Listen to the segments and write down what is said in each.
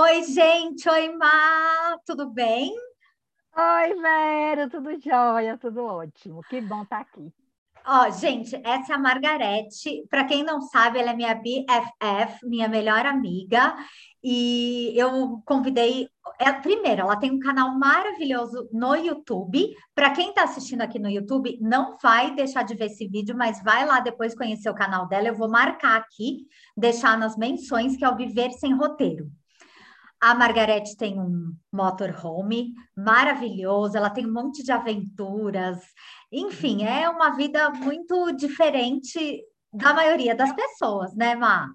Oi, gente, oi, Má, tudo bem? Oi, Vera, tudo jóia, tudo ótimo. Que bom estar aqui. Ó, gente, essa é a Margarete. Para quem não sabe, ela é minha BFF, minha melhor amiga. E eu convidei. Ela, primeiro, ela tem um canal maravilhoso no YouTube. Para quem está assistindo aqui no YouTube, não vai deixar de ver esse vídeo, mas vai lá depois conhecer o canal dela. Eu vou marcar aqui, deixar nas menções, que é o Viver Sem Roteiro. A Margarete tem um motorhome maravilhoso, ela tem um monte de aventuras. Enfim, é uma vida muito diferente da maioria das pessoas, né, Má?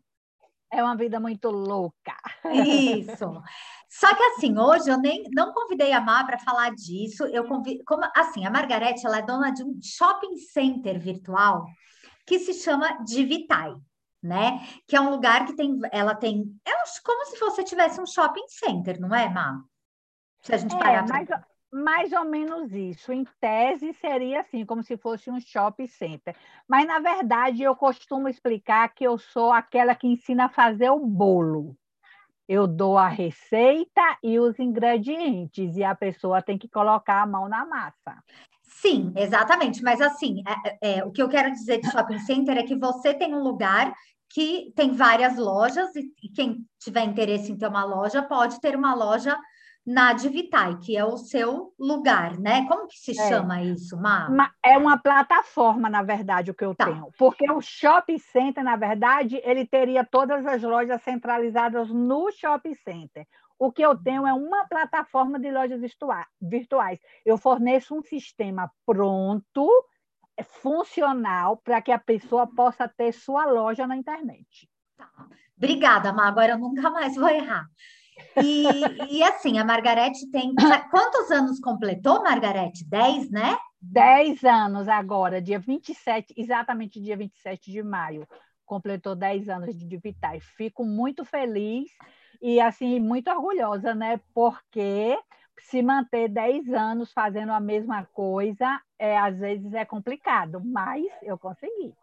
É uma vida muito louca. Isso. Só que assim, hoje eu nem não convidei a Má para falar disso. Eu convido, como assim, a Margarete, ela é dona de um shopping center virtual que se chama Divitai né? Que é um lugar que tem, ela tem, é como se você tivesse um shopping center, não é, Má? Se a gente é, parar mais, pra... mais ou menos isso. Em tese seria assim, como se fosse um shopping center. Mas na verdade eu costumo explicar que eu sou aquela que ensina a fazer o bolo. Eu dou a receita e os ingredientes, e a pessoa tem que colocar a mão na massa. Sim, exatamente. Mas assim, é, é, o que eu quero dizer de shopping center é que você tem um lugar que tem várias lojas, e, e quem tiver interesse em ter uma loja pode ter uma loja na Divitai, que é o seu lugar, né? Como que se é. chama isso, Má? É uma plataforma, na verdade, o que eu tá. tenho. Porque o shopping center, na verdade, ele teria todas as lojas centralizadas no shopping center. O que eu tenho é uma plataforma de lojas virtuais. Eu forneço um sistema pronto funcional para que a pessoa possa ter sua loja na internet. Tá. Obrigada, Má. Agora eu nunca mais vou errar. E, e assim, a Margarete tem. Quantos anos completou, Margarete? 10, né? 10 anos agora, dia 27, exatamente dia 27 de maio. Completou 10 anos de Divitai. Fico muito feliz e assim muito orgulhosa, né? Porque se manter 10 anos fazendo a mesma coisa, é, às vezes é complicado, mas eu consegui.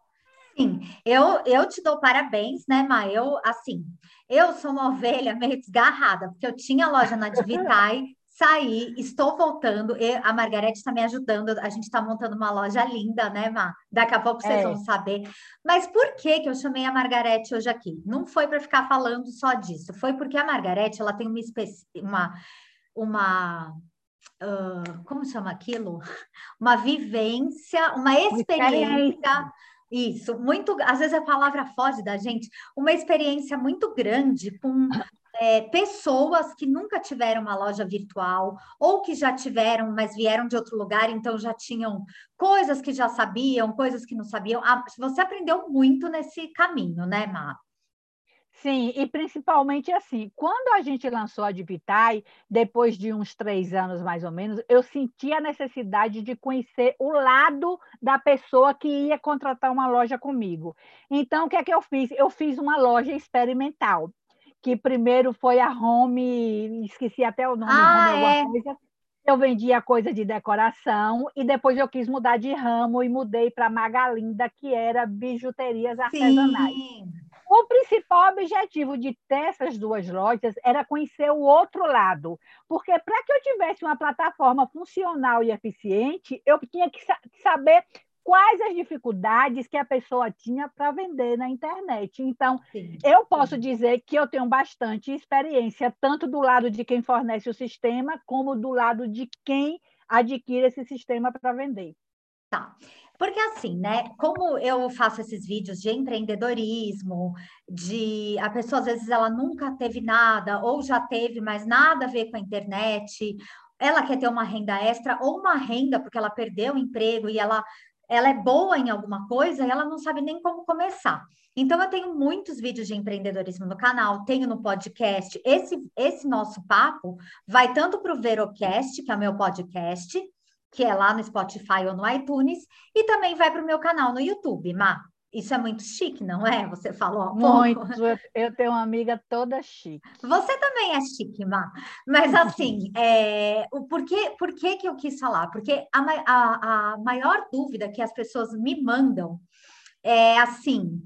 Sim, eu, eu te dou parabéns, né, Ma? Eu, assim, eu sou uma ovelha meio desgarrada, porque eu tinha loja na Divitai, saí, estou voltando, e a Margarete está me ajudando, a gente está montando uma loja linda, né, Ma? Daqui a pouco vocês é. vão saber. Mas por que que eu chamei a Margarete hoje aqui? Não foi para ficar falando só disso, foi porque a Margarete, ela tem uma, uma uma uh, como chama aquilo? Uma vivência, uma experiência. Isso, muito, às vezes a palavra foge da gente, uma experiência muito grande com é, pessoas que nunca tiveram uma loja virtual ou que já tiveram, mas vieram de outro lugar, então já tinham coisas que já sabiam, coisas que não sabiam. Ah, você aprendeu muito nesse caminho, né, Má? Sim, e principalmente assim, quando a gente lançou a Divitai, depois de uns três anos mais ou menos, eu senti a necessidade de conhecer o lado da pessoa que ia contratar uma loja comigo. Então, o que é que eu fiz? Eu fiz uma loja experimental, que primeiro foi a Home, esqueci até o nome, ah, Home é. coisa, eu vendia coisa de decoração e depois eu quis mudar de ramo e mudei para Magalinda, que era bijuterias artesanais. Sim. O principal objetivo de ter essas duas lojas era conhecer o outro lado, porque para que eu tivesse uma plataforma funcional e eficiente, eu tinha que saber quais as dificuldades que a pessoa tinha para vender na internet. Então, sim, eu posso dizer que eu tenho bastante experiência, tanto do lado de quem fornece o sistema, como do lado de quem adquire esse sistema para vender. Tá. Porque assim, né? Como eu faço esses vídeos de empreendedorismo, de a pessoa às vezes ela nunca teve nada, ou já teve, mas nada a ver com a internet, ela quer ter uma renda extra, ou uma renda porque ela perdeu o emprego e ela, ela é boa em alguma coisa e ela não sabe nem como começar. Então, eu tenho muitos vídeos de empreendedorismo no canal, tenho no podcast. Esse, esse nosso papo vai tanto para o Verocast, que é o meu podcast, que é lá no Spotify ou no iTunes, e também vai para o meu canal no YouTube, Má. Isso é muito chique, não é? Você falou há Muito. Eu tenho uma amiga toda chique. Você também é chique, Má. Mas assim, é, o porquê, por que, que eu quis falar? Porque a, a, a maior dúvida que as pessoas me mandam é assim: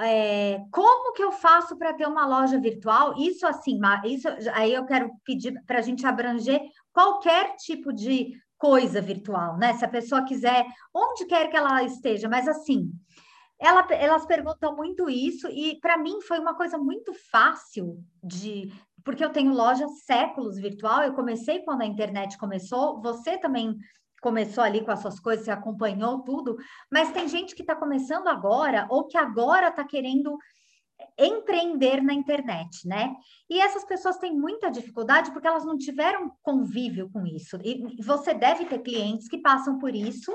é, como que eu faço para ter uma loja virtual? Isso assim, isso aí eu quero pedir para a gente abranger qualquer tipo de coisa virtual, né? Se a pessoa quiser, onde quer que ela esteja, mas assim, ela, elas perguntam muito isso, e para mim foi uma coisa muito fácil de. Porque eu tenho loja séculos virtual, eu comecei quando a internet começou, você também começou ali com as suas coisas, você acompanhou tudo, mas tem gente que está começando agora, ou que agora está querendo empreender na internet, né? E essas pessoas têm muita dificuldade porque elas não tiveram convívio com isso. E você deve ter clientes que passam por isso.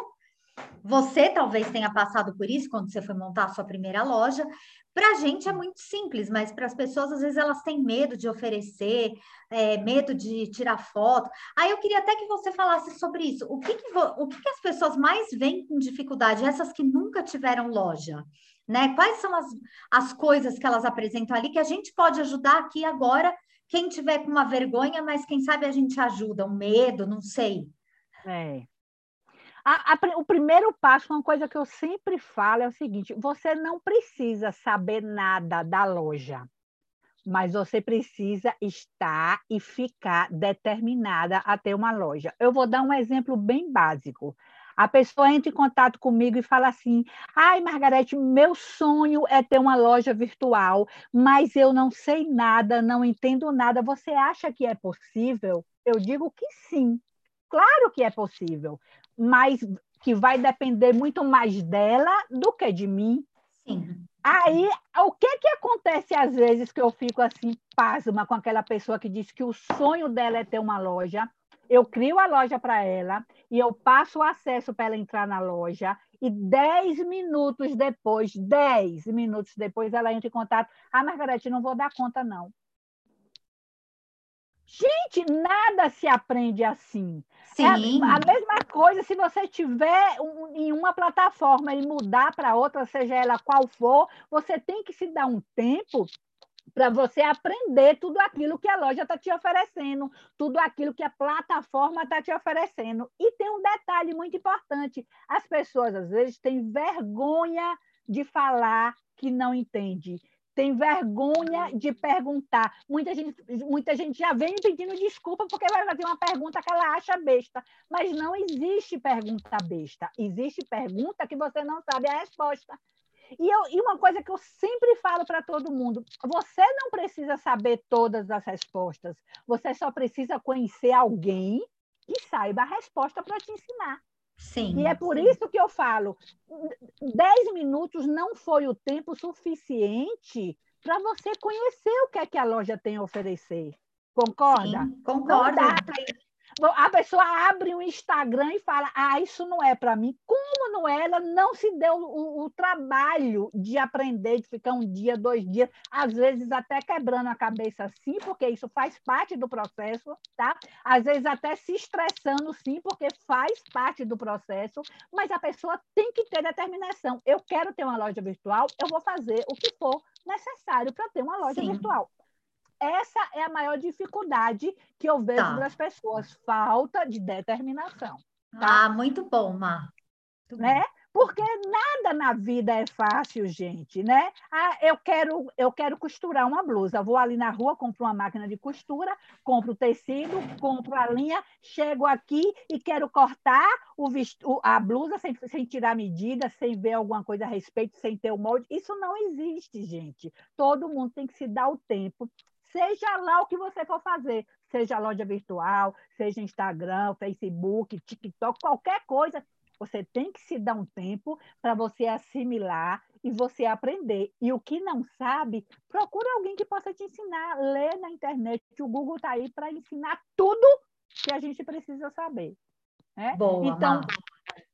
Você talvez tenha passado por isso quando você foi montar a sua primeira loja. Para a gente é muito simples, mas para as pessoas, às vezes, elas têm medo de oferecer, é, medo de tirar foto. Aí eu queria até que você falasse sobre isso. O que, que, o que, que as pessoas mais veem com dificuldade? Essas que nunca tiveram loja? Né? Quais são as, as coisas que elas apresentam ali que a gente pode ajudar aqui agora? Quem tiver com uma vergonha, mas quem sabe a gente ajuda, um medo, não sei. É. A, a, o primeiro passo, uma coisa que eu sempre falo é o seguinte: você não precisa saber nada da loja, mas você precisa estar e ficar determinada a ter uma loja. Eu vou dar um exemplo bem básico. A pessoa entra em contato comigo e fala assim: ai, Margarete, meu sonho é ter uma loja virtual, mas eu não sei nada, não entendo nada. Você acha que é possível? Eu digo que sim, claro que é possível, mas que vai depender muito mais dela do que de mim. Sim. Aí, o que que acontece às vezes que eu fico assim, pasma com aquela pessoa que diz que o sonho dela é ter uma loja, eu crio a loja para ela e eu passo o acesso para ela entrar na loja e dez minutos depois, dez minutos depois, ela entra em contato. Ah, Margarete, não vou dar conta, não. Gente, nada se aprende assim. Sim. É a, a mesma coisa se você tiver um, em uma plataforma e mudar para outra, seja ela qual for, você tem que se dar um tempo para você aprender tudo aquilo que a loja está te oferecendo, tudo aquilo que a plataforma está te oferecendo. E tem um detalhe muito importante: as pessoas às vezes têm vergonha de falar que não entende. Tem vergonha de perguntar. Muita gente, muita gente já vem pedindo desculpa porque vai fazer uma pergunta que ela acha besta. Mas não existe pergunta besta. Existe pergunta que você não sabe a resposta. E, eu, e uma coisa que eu sempre falo para todo mundo: você não precisa saber todas as respostas, você só precisa conhecer alguém que saiba a resposta para te ensinar. Sim. E é por isso que eu falo: dez minutos não foi o tempo suficiente para você conhecer o que é que a loja tem a oferecer. Concorda? Sim, concordo. Não dá a pessoa abre um Instagram e fala: Ah, isso não é para mim. Como não é? Ela não se deu o, o, trabalho de aprender, de ficar um dia, dois dias, às vezes até quebrando a cabeça sim, porque isso faz parte do processo, tá? Às vezes até se estressando sim, porque faz parte do processo, mas a pessoa tem que ter determinação. Eu quero ter uma loja virtual, eu vou fazer o que for necessário para ter uma loja sim. virtual essa é a maior dificuldade que eu vejo tá. das pessoas, falta de determinação. Tá? Ah, muito bom, Mar. né? Porque nada na vida é fácil, gente, né? Ah, eu quero, eu quero costurar uma blusa. Vou ali na rua, compro uma máquina de costura, compro o tecido, compro a linha, chego aqui e quero cortar o visto, a blusa sem, sem tirar medida, sem ver alguma coisa a respeito, sem ter o molde. Isso não existe, gente. Todo mundo tem que se dar o tempo seja lá o que você for fazer, seja loja virtual, seja Instagram, Facebook, TikTok, qualquer coisa, você tem que se dar um tempo para você assimilar e você aprender. E o que não sabe, procura alguém que possa te ensinar. Lê na internet, o Google está aí para ensinar tudo que a gente precisa saber. Né? Boa, então,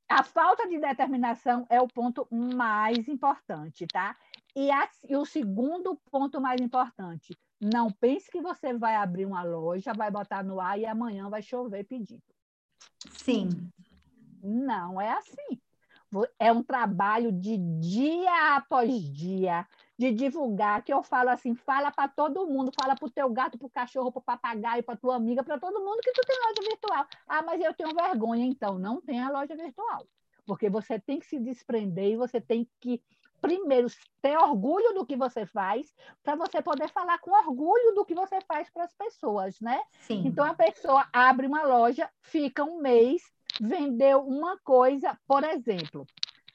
a falta de determinação é o ponto mais importante, tá? E, a, e o segundo ponto mais importante, não pense que você vai abrir uma loja, vai botar no ar e amanhã vai chover pedido. Sim. Não é assim. É um trabalho de dia após dia, de divulgar, que eu falo assim, fala para todo mundo, fala para o teu gato, para o cachorro, para o papagaio, para tua amiga, para todo mundo que tu tem loja virtual. Ah, mas eu tenho vergonha, então não tenha loja virtual. Porque você tem que se desprender e você tem que primeiro ter orgulho do que você faz, para você poder falar com orgulho do que você faz para as pessoas, né? Sim. Então a pessoa abre uma loja, fica um mês, vendeu uma coisa, por exemplo,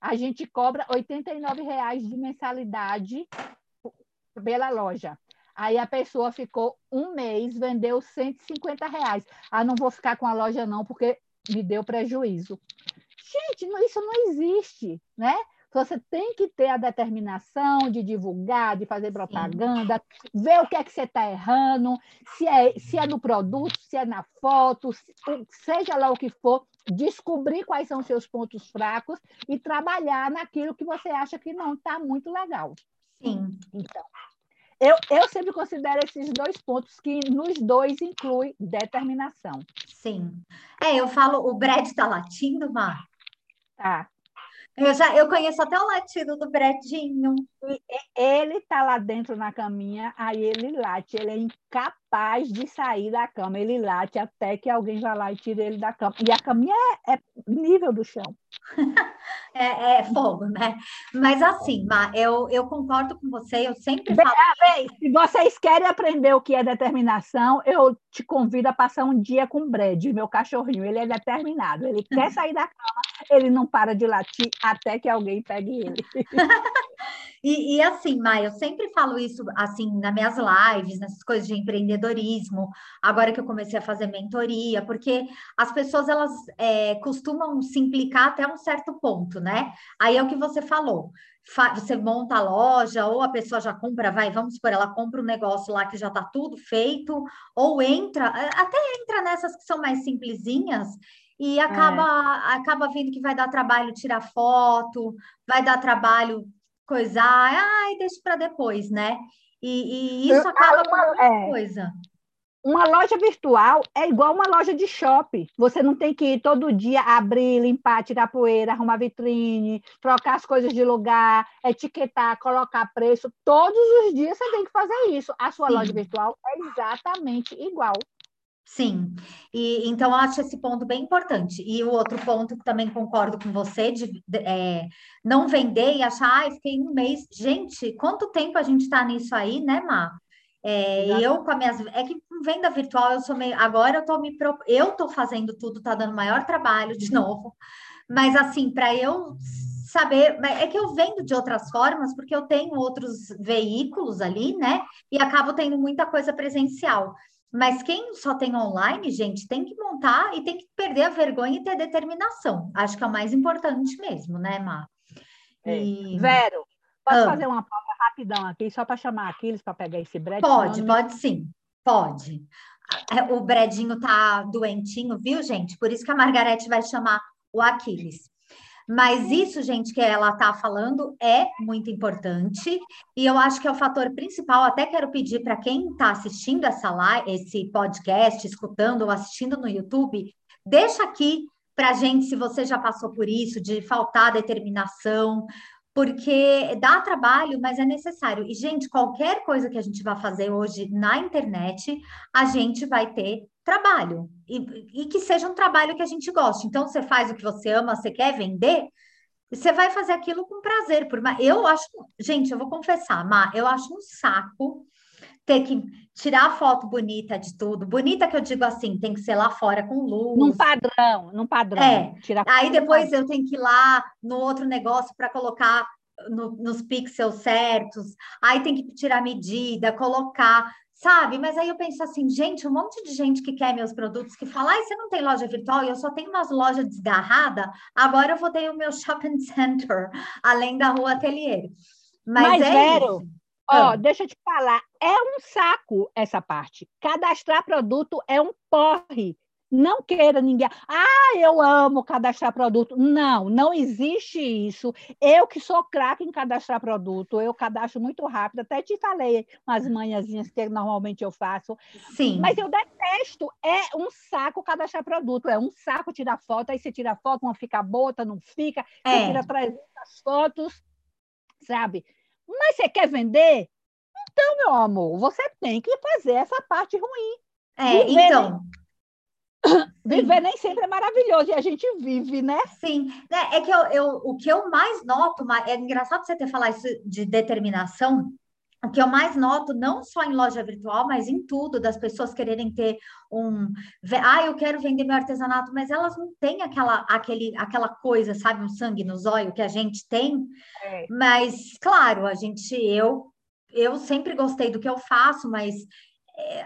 a gente cobra R$ 89,00 de mensalidade pela loja. Aí a pessoa ficou um mês, vendeu 150 reais. Ah, não vou ficar com a loja não, porque me deu prejuízo. Gente, isso não existe, né? Você tem que ter a determinação de divulgar, de fazer propaganda, Sim. ver o que é que você está errando, se é, se é no produto, se é na foto, seja lá o que for, descobrir quais são os seus pontos fracos e trabalhar naquilo que você acha que não está muito legal. Sim. Então, eu, eu sempre considero esses dois pontos que nos dois inclui determinação. Sim. É, eu falo, o Brad está latindo, Mar? Tá. Eu, já, eu conheço até o latido do Bredinho. Ele está lá dentro na caminha, aí ele late. Ele é incapaz de sair da cama. Ele late até que alguém vá lá e tire ele da cama. E a caminha é, é nível do chão. é, é, fogo, né? Mas assim, Ma, eu, eu concordo com você, eu sempre falo. Bem, se vocês querem aprender o que é determinação, eu te convido a passar um dia com o Brad, meu cachorrinho. Ele é determinado, ele quer sair da cama, ele não para de latir até que alguém pegue ele. e, e, assim, Ma, eu sempre falo isso assim nas minhas lives, nessas coisas de empreendedorismo, agora que eu comecei a fazer mentoria, porque as pessoas elas é, costumam se implicar até um certo ponto, né? Aí é o que você falou. Você monta a loja, ou a pessoa já compra, vai, vamos supor, ela compra um negócio lá que já está tudo feito, ou entra, até entra nessas que são mais simplesinhas, e acaba, é. acaba vendo que vai dar trabalho tirar foto, vai dar trabalho coisar, ai, deixa para depois, né? E, e isso acaba com uma é. coisa. Uma loja virtual é igual uma loja de shopping. Você não tem que ir todo dia abrir, limpar, tirar poeira, arrumar vitrine, trocar as coisas de lugar, etiquetar, colocar preço. Todos os dias você tem que fazer isso. A sua Sim. loja virtual é exatamente igual. Sim, e então eu acho esse ponto bem importante. E o outro ponto que também concordo com você, de, de é, não vender e achar, ah, fiquei um mês. Gente, quanto tempo a gente está nisso aí, né, Má? É, eu com as minhas. É que com venda virtual eu sou meio. Agora eu tô me eu tô fazendo tudo, tá dando maior trabalho de novo. Mas assim, para eu saber, é que eu vendo de outras formas, porque eu tenho outros veículos ali, né? E acabo tendo muita coisa presencial. Mas quem só tem online, gente, tem que montar e tem que perder a vergonha e ter determinação. Acho que é o mais importante mesmo, né, Má? É. E... Vero, posso ah. fazer uma pausa rapidão aqui, só para chamar Aquiles para pegar esse bread? Pode, pode sim, pode. É, o Bredinho tá doentinho, viu, gente? Por isso que a Margarete vai chamar o Aquiles. Mas isso, gente, que ela está falando é muito importante e eu acho que é o fator principal. Até quero pedir para quem está assistindo essa live, esse podcast, escutando ou assistindo no YouTube, deixa aqui para gente se você já passou por isso, de faltar determinação, porque dá trabalho, mas é necessário. E, gente, qualquer coisa que a gente vai fazer hoje na internet, a gente vai ter trabalho. E, e que seja um trabalho que a gente goste. Então, você faz o que você ama, você quer vender, você vai fazer aquilo com prazer. Por eu acho, gente, eu vou confessar, Má, eu acho um saco ter que tirar foto bonita de tudo. Bonita que eu digo assim, tem que ser lá fora com luz. Num padrão, num padrão. É. Tirar Aí depois eu tenho que ir lá no outro negócio para colocar no, nos pixels certos. Aí tem que tirar medida, colocar, sabe? Mas aí eu penso assim, gente, um monte de gente que quer meus produtos que fala, ai, você não tem loja virtual, eu só tenho umas lojas desgarradas, agora eu vou ter o meu shopping center, além da rua ateliê. Mas, Mas é Vero, isso. Ó, oh, deixa eu te falar, é um saco essa parte. Cadastrar produto é um porre. Não queira ninguém. Ah, eu amo cadastrar produto. Não, não existe isso. Eu que sou craque em cadastrar produto, eu cadastro muito rápido. Até te falei umas manhãzinhas que normalmente eu faço. Sim. Mas eu detesto. É um saco cadastrar produto. É um saco tirar foto. Aí você tira foto, uma fica boa, outra não fica. Você é. tira 300 fotos, sabe? Mas você quer vender? Então, meu amor, você tem que fazer essa parte ruim. É, então. Viver nem sempre é maravilhoso e a gente vive, né? Sim, é, é que eu, eu, o que eu mais noto, é engraçado você ter falado isso de determinação, o que eu mais noto, não só em loja virtual, mas em tudo, das pessoas quererem ter um. Ah, eu quero vender meu artesanato, mas elas não têm aquela, aquele, aquela coisa, sabe, um sangue no zóio que a gente tem. É. Mas, claro, a gente, eu, eu sempre gostei do que eu faço, mas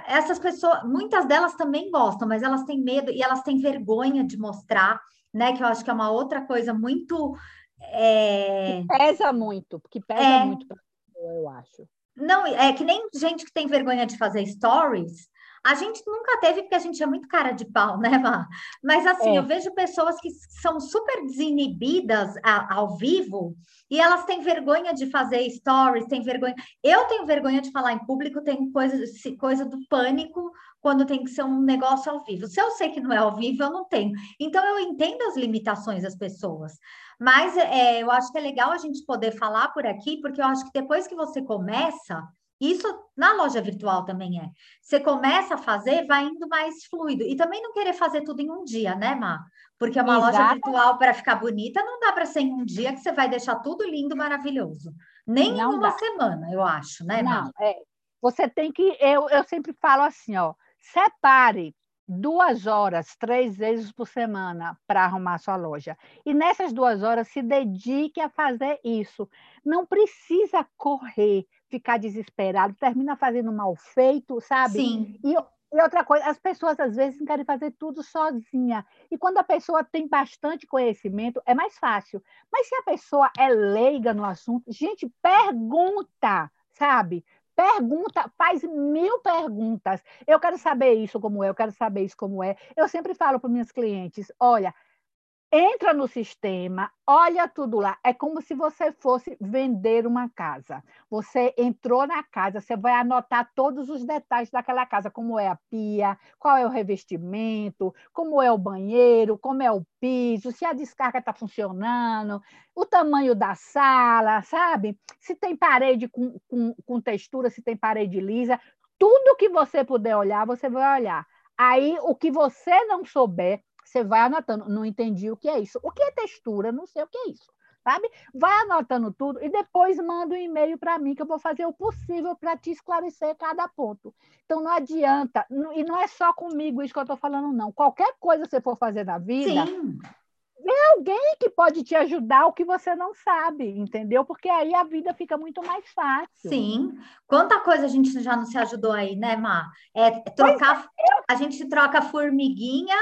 essas pessoas, muitas delas também gostam, mas elas têm medo e elas têm vergonha de mostrar, né? Que eu acho que é uma outra coisa muito. É... Que pesa muito, que pesa é... muito para eu acho. Não, é que nem gente que tem vergonha de fazer stories. A gente nunca teve, porque a gente é muito cara de pau, né, Má? Mas assim, é. eu vejo pessoas que são super desinibidas a, ao vivo e elas têm vergonha de fazer stories, têm vergonha. Eu tenho vergonha de falar em público, tenho coisa, coisa do pânico quando tem que ser um negócio ao vivo. Se eu sei que não é ao vivo, eu não tenho. Então, eu entendo as limitações das pessoas. Mas é, eu acho que é legal a gente poder falar por aqui, porque eu acho que depois que você começa, isso na loja virtual também é. Você começa a fazer, vai indo mais fluido. E também não querer fazer tudo em um dia, né, Má? Porque uma Exato. loja virtual, para ficar bonita, não dá para ser em um dia que você vai deixar tudo lindo, maravilhoso. Nem não em uma dá. semana, eu acho, né, Má? Não, é. Você tem que. Eu, eu sempre falo assim, ó. Separe duas horas, três vezes por semana para arrumar sua loja. E nessas duas horas, se dedique a fazer isso. Não precisa correr, ficar desesperado, termina fazendo mal feito, sabe? Sim. E, e outra coisa, as pessoas às vezes querem fazer tudo sozinha. E quando a pessoa tem bastante conhecimento, é mais fácil. Mas se a pessoa é leiga no assunto, gente, pergunta, sabe? Pergunta, faz mil perguntas. Eu quero saber isso como é, eu quero saber isso como é. Eu sempre falo para minhas clientes: olha, entra no sistema, olha tudo lá. É como se você fosse vender uma casa. Você entrou na casa, você vai anotar todos os detalhes daquela casa, como é a pia, qual é o revestimento, como é o banheiro, como é o piso, se a descarga está funcionando, o tamanho da sala, sabe? Se tem parede com, com, com textura, se tem parede lisa. Tudo que você puder olhar, você vai olhar. Aí, o que você não souber, você vai anotando. Não entendi o que é isso. O que é textura? Não sei o que é isso. Sabe? Vai anotando tudo e depois manda um e-mail para mim que eu vou fazer o possível para te esclarecer cada ponto. Então não adianta, e não é só comigo isso que eu estou falando, não. Qualquer coisa que você for fazer na vida, Sim. é alguém que pode te ajudar o que você não sabe, entendeu? Porque aí a vida fica muito mais fácil. Sim. Quanta coisa a gente já não se ajudou aí, né, Má? É trocar. É, eu... A gente troca formiguinha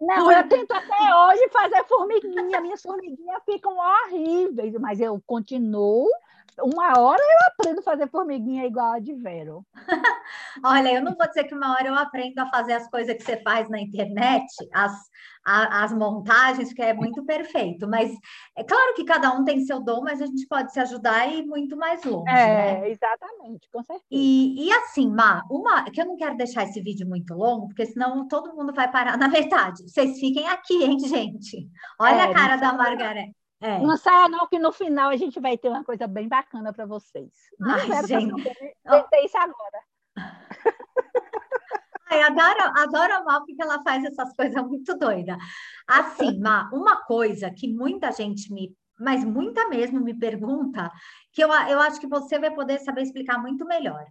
não, eu tento até hoje fazer formiguinha, minhas formiguinhas ficam horríveis, mas eu continuo. Uma hora eu aprendo a fazer formiguinha igual a de Vero. Olha, eu não vou dizer que uma hora eu aprendo a fazer as coisas que você faz na internet, as, a, as montagens, que é muito perfeito, mas é claro que cada um tem seu dom, mas a gente pode se ajudar e ir muito mais longe. É, né? exatamente, com certeza. E, e assim, Má, uma que eu não quero deixar esse vídeo muito longo, porque senão todo mundo vai parar na metade. Vocês fiquem aqui, hein, gente? Olha é, a cara da Margareth. É. Não saia não, que no final a gente vai ter uma coisa bem bacana para vocês. Não Ai, quero gente. Ter isso agora. Ai, adoro, adoro a Mal porque ela faz essas coisas muito doidas. Assim, Ma, uma coisa que muita gente me, mas muita mesmo me pergunta, que eu, eu acho que você vai poder saber explicar muito melhor.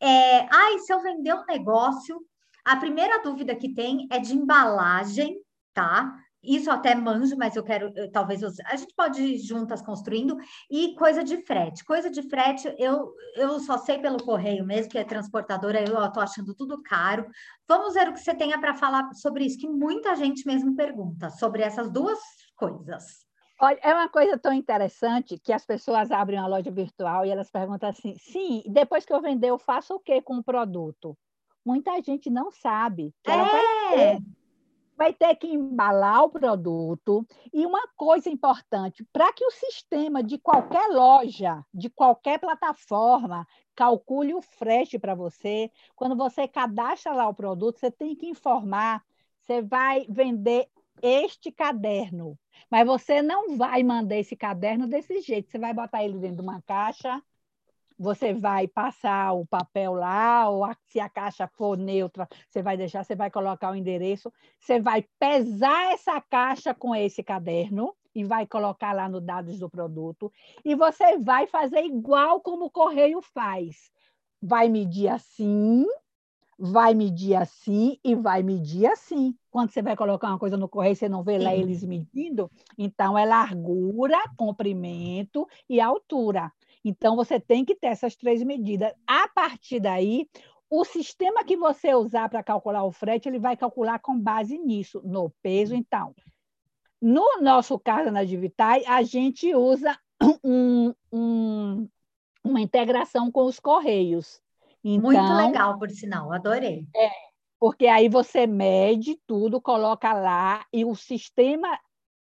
É, ai, se eu vender um negócio, a primeira dúvida que tem é de embalagem, tá? Isso até manjo, mas eu quero, eu, talvez a gente pode ir juntas construindo e coisa de frete. Coisa de frete, eu, eu só sei pelo correio mesmo, que é transportadora, eu estou achando tudo caro. Vamos ver o que você tenha para falar sobre isso, que muita gente mesmo pergunta sobre essas duas coisas. Olha, é uma coisa tão interessante que as pessoas abrem uma loja virtual e elas perguntam assim: sim, depois que eu vender, eu faço o que com o produto? Muita gente não sabe. Que é. ela vai ter vai ter que embalar o produto. E uma coisa importante, para que o sistema de qualquer loja, de qualquer plataforma, calcule o frete para você, quando você cadastra lá o produto, você tem que informar, você vai vender este caderno, mas você não vai mandar esse caderno desse jeito, você vai botar ele dentro de uma caixa, você vai passar o papel lá, ou a, se a caixa for neutra, você vai deixar, você vai colocar o endereço, você vai pesar essa caixa com esse caderno e vai colocar lá no dados do produto, e você vai fazer igual como o correio faz. Vai medir assim, vai medir assim e vai medir assim. Quando você vai colocar uma coisa no correio, você não vê lá eles medindo, então é largura, comprimento e altura. Então você tem que ter essas três medidas. A partir daí, o sistema que você usar para calcular o frete, ele vai calcular com base nisso, no peso, então. No nosso caso na Divitai, a gente usa um, um, uma integração com os correios. Então, Muito legal, por sinal, adorei. É, porque aí você mede tudo, coloca lá e o sistema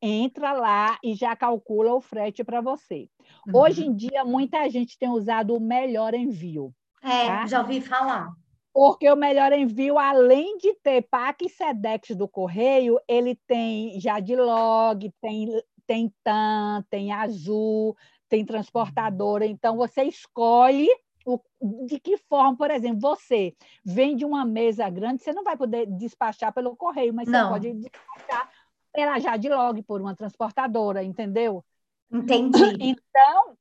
entra lá e já calcula o frete para você. Uhum. Hoje em dia, muita gente tem usado o melhor envio. É, tá? já ouvi falar. Porque o melhor envio, além de ter PAC e SEDEX do correio, ele tem Jadlog, tem, tem TAM, tem Azul, tem transportadora. Então, você escolhe o, de que forma, por exemplo, você vende uma mesa grande, você não vai poder despachar pelo correio, mas não. você pode despachar pela Jadlog, por uma transportadora, entendeu? Entendi. Então,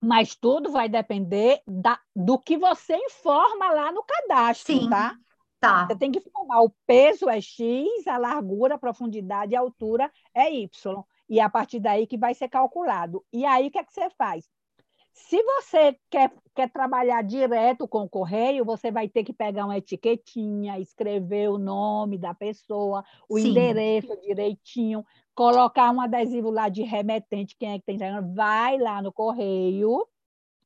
mas tudo vai depender da, do que você informa lá no cadastro, Sim. tá? Tá. Você tem que informar o peso é X, a largura, a profundidade e a altura é Y. E é a partir daí que vai ser calculado. E aí, o que, é que você faz? Se você quer, quer trabalhar direto com o correio, você vai ter que pegar uma etiquetinha, escrever o nome da pessoa, o Sim. endereço direitinho, colocar um adesivo lá de remetente, quem é que tem vai lá no correio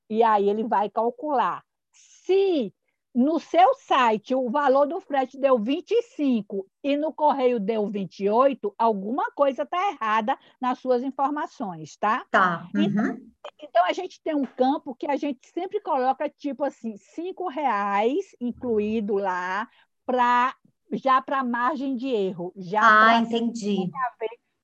e aí ele vai calcular. Se no seu site o valor do frete deu 25 e no correio deu 28, alguma coisa está errada nas suas informações, tá? Tá. Uhum. Então, então, a gente tem um campo que a gente sempre coloca tipo assim, cinco reais incluído lá para já para margem de erro. Já ah, entendi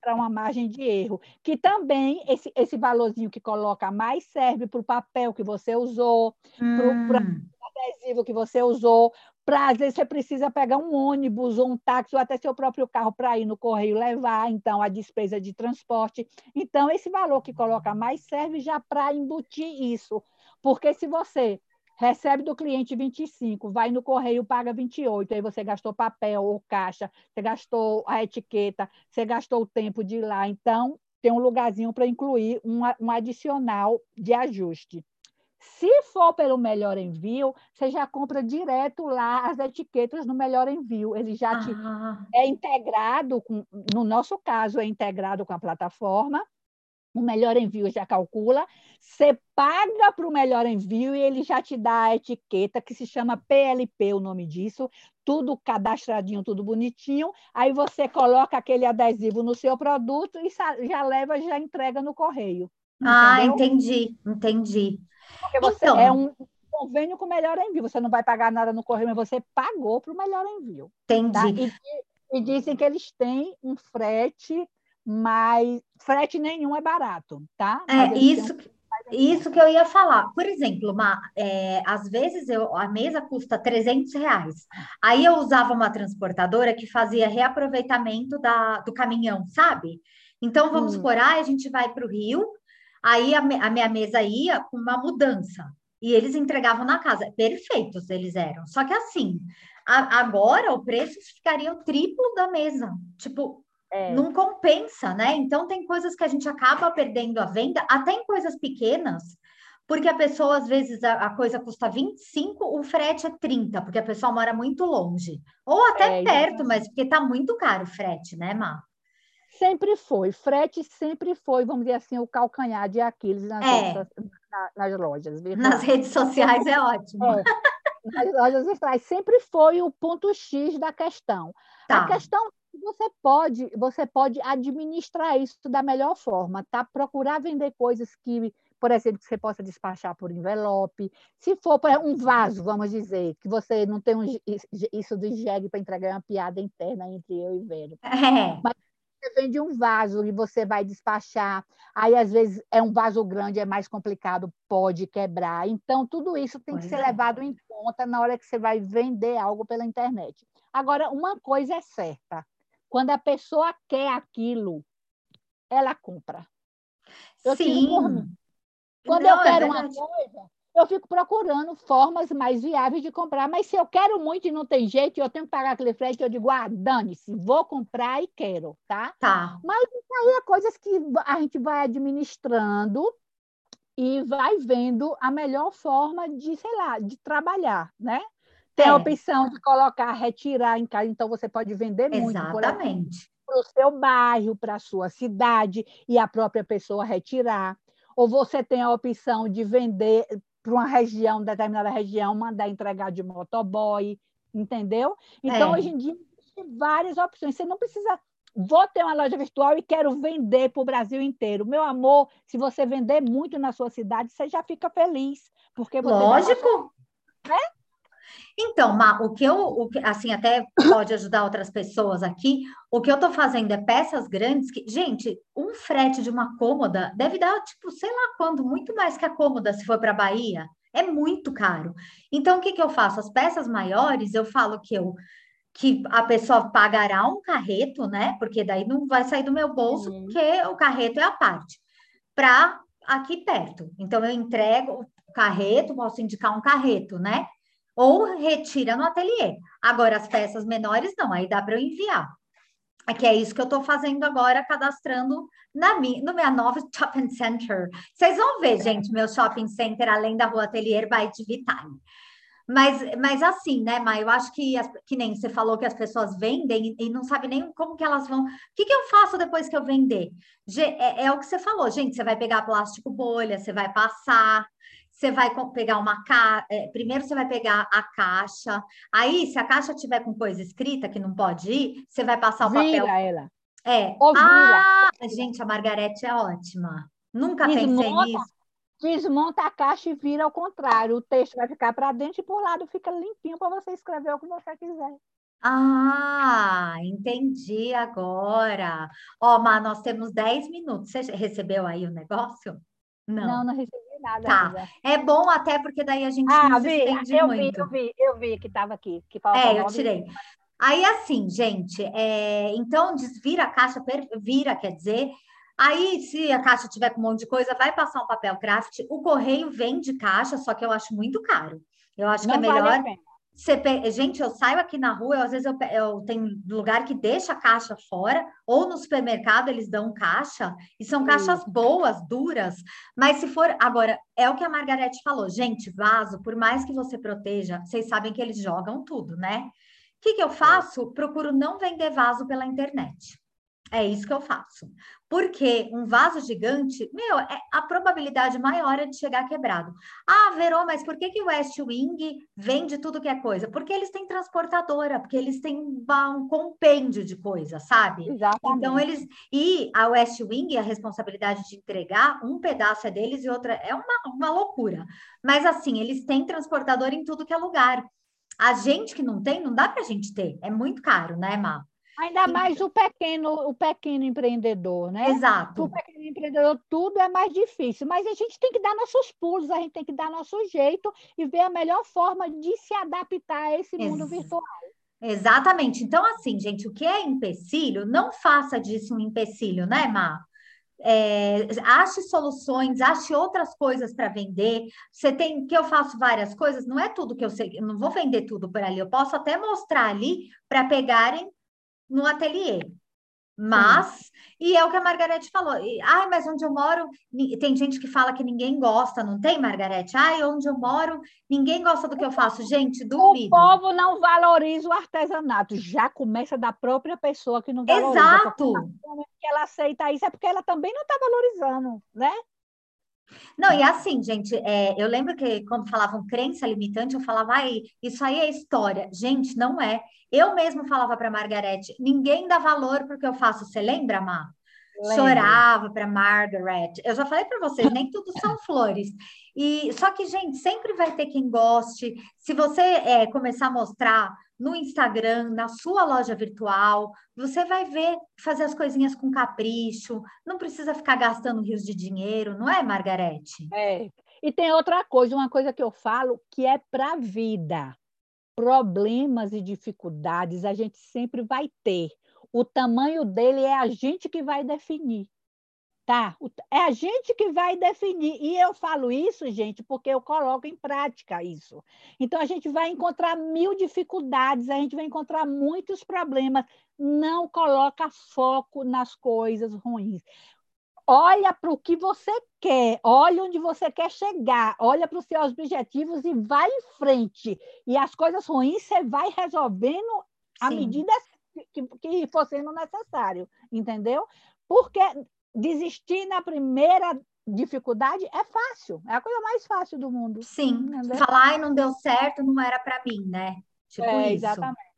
para uma margem de erro, que também esse, esse valorzinho que coloca mais serve para o papel que você usou, hum. para adesivo que você usou, para às vezes você precisa pegar um ônibus ou um táxi ou até seu próprio carro para ir no correio levar, então a despesa de transporte. Então esse valor que coloca mais serve já para embutir isso, porque se você recebe do cliente 25, vai no correio, paga 28, aí você gastou papel ou caixa, você gastou a etiqueta, você gastou o tempo de ir lá. Então, tem um lugarzinho para incluir um, um adicional de ajuste. Se for pelo melhor envio, você já compra direto lá as etiquetas no melhor envio. Ele já te, ah. é integrado, com, no nosso caso, é integrado com a plataforma o melhor envio já calcula, você paga para o melhor envio e ele já te dá a etiqueta que se chama PLP, o nome disso, tudo cadastradinho, tudo bonitinho. Aí você coloca aquele adesivo no seu produto e já leva, já entrega no correio. Ah, entendi, entendi. Porque você então, é um convênio com o melhor envio. Você não vai pagar nada no correio, mas você pagou para o melhor envio. Entendi. Tá? E, e dizem que eles têm um frete mas frete nenhum é barato, tá? É, isso, isso que eu ia falar. Por exemplo, uma, é, às vezes eu, a mesa custa 300 reais. Aí eu usava uma transportadora que fazia reaproveitamento da, do caminhão, sabe? Então, vamos hum. por aí, a gente vai para o Rio, aí a, a minha mesa ia com uma mudança. E eles entregavam na casa. Perfeitos eles eram. Só que assim, a, agora o preço ficaria o triplo da mesa. Tipo, é. Não compensa, né? Então tem coisas que a gente acaba perdendo a venda, até em coisas pequenas, porque a pessoa, às vezes, a, a coisa custa 25, o frete é 30, porque a pessoa mora muito longe. Ou até é, perto, mas porque tá muito caro o frete, né, Má? Sempre foi. Frete sempre foi, vamos dizer assim, o calcanhar de Aquiles nas, é. nas, nas lojas. Nas redes sociais é ótimo. É. Nas lojas virtuais sempre foi o ponto X da questão. Tá. A questão você pode, você pode administrar isso da melhor forma, tá? Procurar vender coisas que, por exemplo, que você possa despachar por envelope. Se for para um vaso, vamos dizer, que você não tem um, isso de jegue para entregar uma piada interna entre eu e Vero. É. Mas Você vende um vaso e você vai despachar. Aí, às vezes, é um vaso grande, é mais complicado, pode quebrar. Então, tudo isso tem pois que ser é. levado em conta na hora que você vai vender algo pela internet. Agora, uma coisa é certa: quando a pessoa quer aquilo, ela compra. Eu Sim. Quando Não, eu é quero é uma coisa, eu fico procurando formas mais viáveis de comprar. Mas se eu quero muito e não tem jeito, eu tenho que pagar aquele frete, eu digo, ah, dane-se, vou comprar e quero, tá? Tá. Mas isso aí é coisas que a gente vai administrando e vai vendo a melhor forma de, sei lá, de trabalhar, né? Tem é. a opção de colocar, retirar em casa, então você pode vender muito. Exatamente. Para o seu bairro, para a sua cidade, e a própria pessoa retirar. Ou você tem a opção de vender para uma região, determinada região, mandar entregar de motoboy, entendeu? Então, é. hoje em dia, tem várias opções. Você não precisa. Vou ter uma loja virtual e quero vender para o Brasil inteiro. Meu amor, se você vender muito na sua cidade, você já fica feliz. Porque você Lógico. Já... Né? Então, Ma, o que eu, o que, assim, até pode ajudar outras pessoas aqui, o que eu tô fazendo é peças grandes que, gente, um frete de uma cômoda deve dar, tipo, sei lá quando, muito mais que a cômoda se for para Bahia. É muito caro. Então, o que que eu faço? As peças maiores, eu falo que eu que a pessoa pagará um carreto, né? Porque daí não vai sair do meu bolso, uhum. porque o carreto é a parte, para aqui perto. Então, eu entrego o carreto, posso indicar um carreto, né? Ou retira no ateliê. Agora, as peças menores não, aí dá para eu enviar. É que é isso que eu estou fazendo agora, cadastrando na minha, no minha nova shopping center. Vocês vão ver, gente, meu shopping center, além da rua Atelier by Divitime. Mas, mas assim, né, Maia? Eu acho que, as, que nem você falou que as pessoas vendem e, e não sabem nem como que elas vão. O que, que eu faço depois que eu vender? É, é o que você falou, gente. Você vai pegar plástico bolha, você vai passar, você vai pegar uma caixa. É, primeiro você vai pegar a caixa. Aí, se a caixa tiver com coisa escrita que não pode ir, você vai passar o vira papel. ela. É. ah, gente, a Margarete é ótima. Nunca Desmonta, pensei nisso. Desmonta a caixa e vira ao contrário. O texto vai ficar para dentro e por lado fica limpinho para você escrever o que você quiser. Ah, entendi agora. Ó, Má, nós temos 10 minutos. Você recebeu aí o negócio? Não, não, não recebi nada. Tá. É bom até porque daí a gente ah, não vi, eu muito. Vi, eu vi, eu vi que estava aqui. Que é, eu tirei. Aí assim, gente, é, então desvira a caixa, vira, quer dizer, Aí, se a caixa tiver com um monte de coisa, vai passar um papel craft. O correio vende caixa, só que eu acho muito caro. Eu acho não que é melhor. Vale você pe... Gente, eu saio aqui na rua, eu, às vezes eu, eu tenho lugar que deixa a caixa fora, ou no supermercado eles dão caixa, e são caixas boas, duras. Mas se for. Agora, é o que a Margarete falou, gente, vaso, por mais que você proteja, vocês sabem que eles jogam tudo, né? O que, que eu é. faço? Procuro não vender vaso pela internet. É isso que eu faço. Porque um vaso gigante, meu, é, a probabilidade maior é de chegar quebrado. Ah, Verô, mas por que, que o West Wing vende tudo que é coisa? Porque eles têm transportadora, porque eles têm um, compêndio de coisa, sabe? Exatamente. Então eles. E a West Wing, a responsabilidade de entregar, um pedaço é deles e outra é uma, uma loucura. Mas assim, eles têm transportador em tudo que é lugar. A gente que não tem, não dá para a gente ter. É muito caro, né, Má? Ainda mais o pequeno, o pequeno empreendedor, né? Exato. O pequeno empreendedor, tudo é mais difícil, mas a gente tem que dar nossos pulos, a gente tem que dar nosso jeito e ver a melhor forma de se adaptar a esse mundo Ex virtual. Exatamente. Então, assim, gente, o que é empecilho, não faça disso um empecilho, né, Má? É, ache soluções, ache outras coisas para vender. Você tem que eu faço várias coisas, não é tudo que eu sei, eu não vou vender tudo por ali, eu posso até mostrar ali para pegarem no ateliê. Mas, e é o que a Margarete falou. Ai, mas onde eu moro, tem gente que fala que ninguém gosta, não tem, Margarete? Ai, onde eu moro, ninguém gosta do que eu faço. Gente, duvido. O povo não valoriza o artesanato. Já começa da própria pessoa que não valoriza. Exato. Que ela aceita isso é porque ela também não está valorizando, né? Não, e assim, gente, é, eu lembro que quando falavam crença limitante, eu falava, ai, isso aí é história. Gente, não é. Eu mesmo falava para Margarete, ninguém dá valor porque eu faço. Você lembra, Má? Chorava para Margaret. Eu já falei para vocês, nem tudo são flores. E só que, gente, sempre vai ter quem goste. Se você é, começar a mostrar no Instagram, na sua loja virtual, você vai ver fazer as coisinhas com capricho, não precisa ficar gastando rios de dinheiro, não é, Margarete? É. E tem outra coisa, uma coisa que eu falo que é para a vida. Problemas e dificuldades a gente sempre vai ter. O tamanho dele é a gente que vai definir. Tá? É a gente que vai definir. E eu falo isso, gente, porque eu coloco em prática isso. Então, a gente vai encontrar mil dificuldades, a gente vai encontrar muitos problemas. Não coloca foco nas coisas ruins. Olha para o que você quer, olha onde você quer chegar, olha para os seus objetivos e vai em frente. E as coisas ruins você vai resolvendo à medida que, que for sendo necessário, entendeu? Porque desistir na primeira dificuldade é fácil, é a coisa mais fácil do mundo. Sim, entendeu? falar e não deu certo não era para mim, né? Tipo é, isso. Exatamente.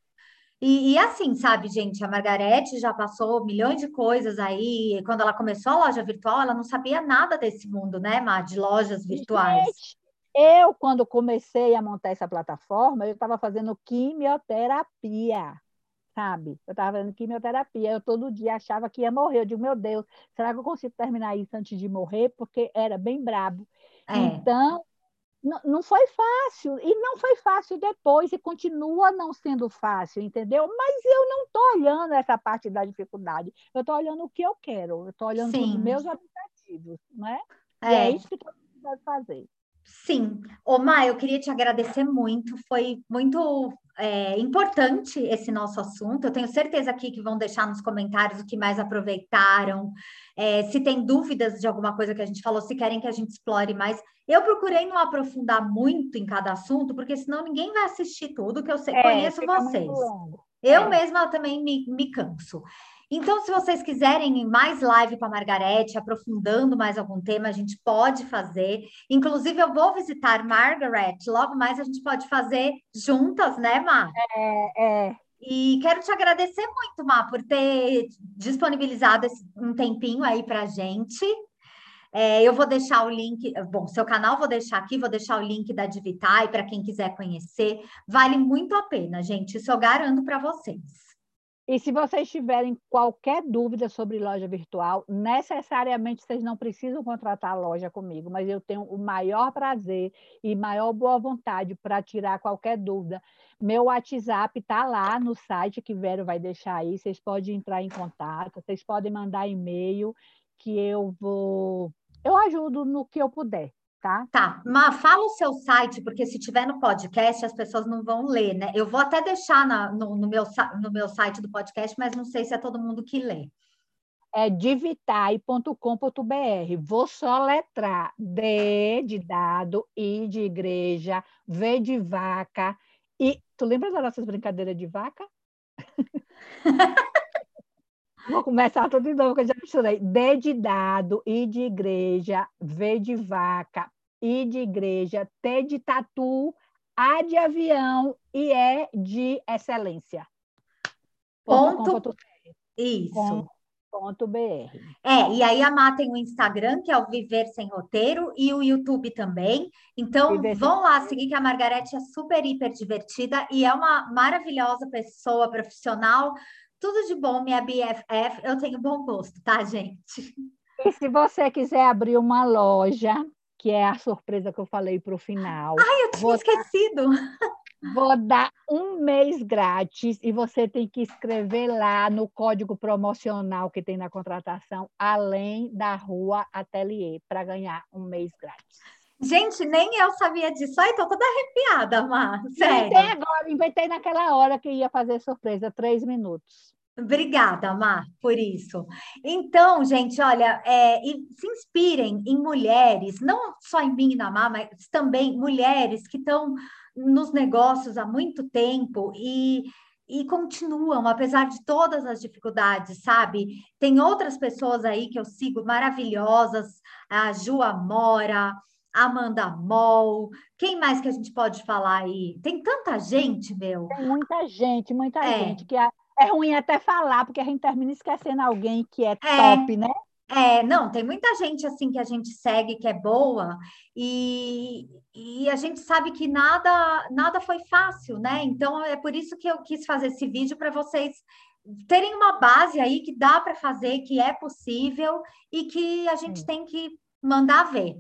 E, e, assim, sabe, gente, a Margarete já passou milhões de coisas aí. Quando ela começou a loja virtual, ela não sabia nada desse mundo, né, Mar, de lojas virtuais. Gente, eu, quando comecei a montar essa plataforma, eu estava fazendo quimioterapia sabe? Eu estava fazendo quimioterapia, eu todo dia achava que ia morrer. Eu digo, meu Deus, será que eu consigo terminar isso antes de morrer? Porque era bem brabo. É. Então, não foi fácil, e não foi fácil depois, e continua não sendo fácil, entendeu? Mas eu não estou olhando essa parte da dificuldade, eu estou olhando o que eu quero, eu estou olhando os meus objetivos, não é? é. E é isso que todo mundo deve fazer. Sim. Omar, eu queria te agradecer muito, foi muito é, importante esse nosso assunto. Eu tenho certeza aqui que vão deixar nos comentários o que mais aproveitaram. É, se tem dúvidas de alguma coisa que a gente falou, se querem que a gente explore mais. Eu procurei não aprofundar muito em cada assunto, porque senão ninguém vai assistir tudo que eu sei, é, conheço vocês. Eu é. mesma também me, me canso. Então, se vocês quiserem mais live com a Margarete, aprofundando mais algum tema, a gente pode fazer. Inclusive, eu vou visitar Margaret, logo mais a gente pode fazer juntas, né, Mar? É, é. E quero te agradecer muito, Mar, por ter disponibilizado esse, um tempinho aí para a gente. É, eu vou deixar o link, bom, seu canal vou deixar aqui, vou deixar o link da Divitai para quem quiser conhecer. Vale muito a pena, gente, isso eu garanto para vocês. E se vocês tiverem qualquer dúvida sobre loja virtual, necessariamente vocês não precisam contratar a loja comigo, mas eu tenho o maior prazer e maior boa vontade para tirar qualquer dúvida. Meu WhatsApp está lá no site que Vero vai deixar aí, vocês podem entrar em contato, vocês podem mandar e-mail que eu vou eu ajudo no que eu puder tá? Tá, mas fala o seu site, porque se tiver no podcast, as pessoas não vão ler, né? Eu vou até deixar na, no, no, meu, no meu site do podcast, mas não sei se é todo mundo que lê. É divitai.com.br. Vou só letrar D de dado, I de igreja, V de vaca. E tu lembra das nossas brincadeiras de vaca? Vou começar tudo de novo, que eu já misturei. D de dado, I de igreja, V de vaca, I de igreja, T de tatu, A de avião e E de excelência. Ponto. ponto isso. Ponto, BR. É, e aí a Má tem o Instagram, que é o Viver Sem Roteiro, e o YouTube também. Então, Viver vão lá seguir, que a Margarete é super, hiper divertida e é uma maravilhosa pessoa profissional. Tudo de bom, minha BFF. Eu tenho bom gosto, tá, gente? E se você quiser abrir uma loja, que é a surpresa que eu falei para o final. Ai, eu tinha vou esquecido. Dar, vou dar um mês grátis e você tem que escrever lá no código promocional que tem na contratação, além da rua Atelier, para ganhar um mês grátis. Gente, nem eu sabia disso. Ai, tô toda arrepiada, Mar. Sério. Inventei agora, inventei naquela hora que ia fazer surpresa, três minutos. Obrigada, Mar, por isso. Então, gente, olha, é, se inspirem em mulheres, não só em mim e na Mar, mas também mulheres que estão nos negócios há muito tempo e, e continuam, apesar de todas as dificuldades, sabe? Tem outras pessoas aí que eu sigo maravilhosas, a Ju Amora, Amanda Moll, quem mais que a gente pode falar aí? Tem tanta gente, meu. Tem muita gente, muita é. gente que a é ruim até falar, porque a gente termina esquecendo alguém que é, é top, né? É, não, tem muita gente assim que a gente segue que é boa e, e a gente sabe que nada nada foi fácil, né? Então é por isso que eu quis fazer esse vídeo para vocês terem uma base aí que dá para fazer, que é possível e que a gente tem que mandar ver,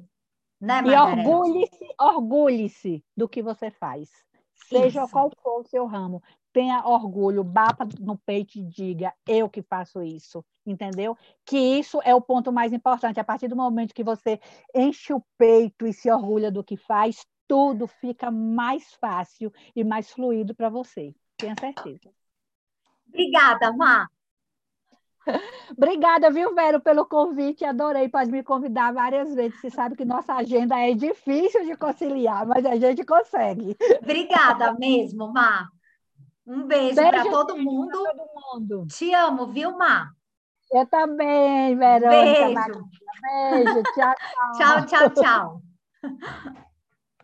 né? E orgulhe-se, orgulhe-se do que você faz. Seja Isso. qual for o seu ramo, tenha orgulho, bata no peito e diga, eu que faço isso, entendeu? Que isso é o ponto mais importante. A partir do momento que você enche o peito e se orgulha do que faz, tudo fica mais fácil e mais fluido para você. Tenha certeza. Obrigada, Má. Obrigada, viu, Vero, pelo convite. Adorei, pode me convidar várias vezes. Você sabe que nossa agenda é difícil de conciliar, mas a gente consegue. Obrigada mesmo, Má. Um beijo, beijo para todo mundo. todo mundo. Te amo, viu, Má? Eu também, Verônica. Beijo. Beijo, tchau, tchau. tchau, tchau, tchau.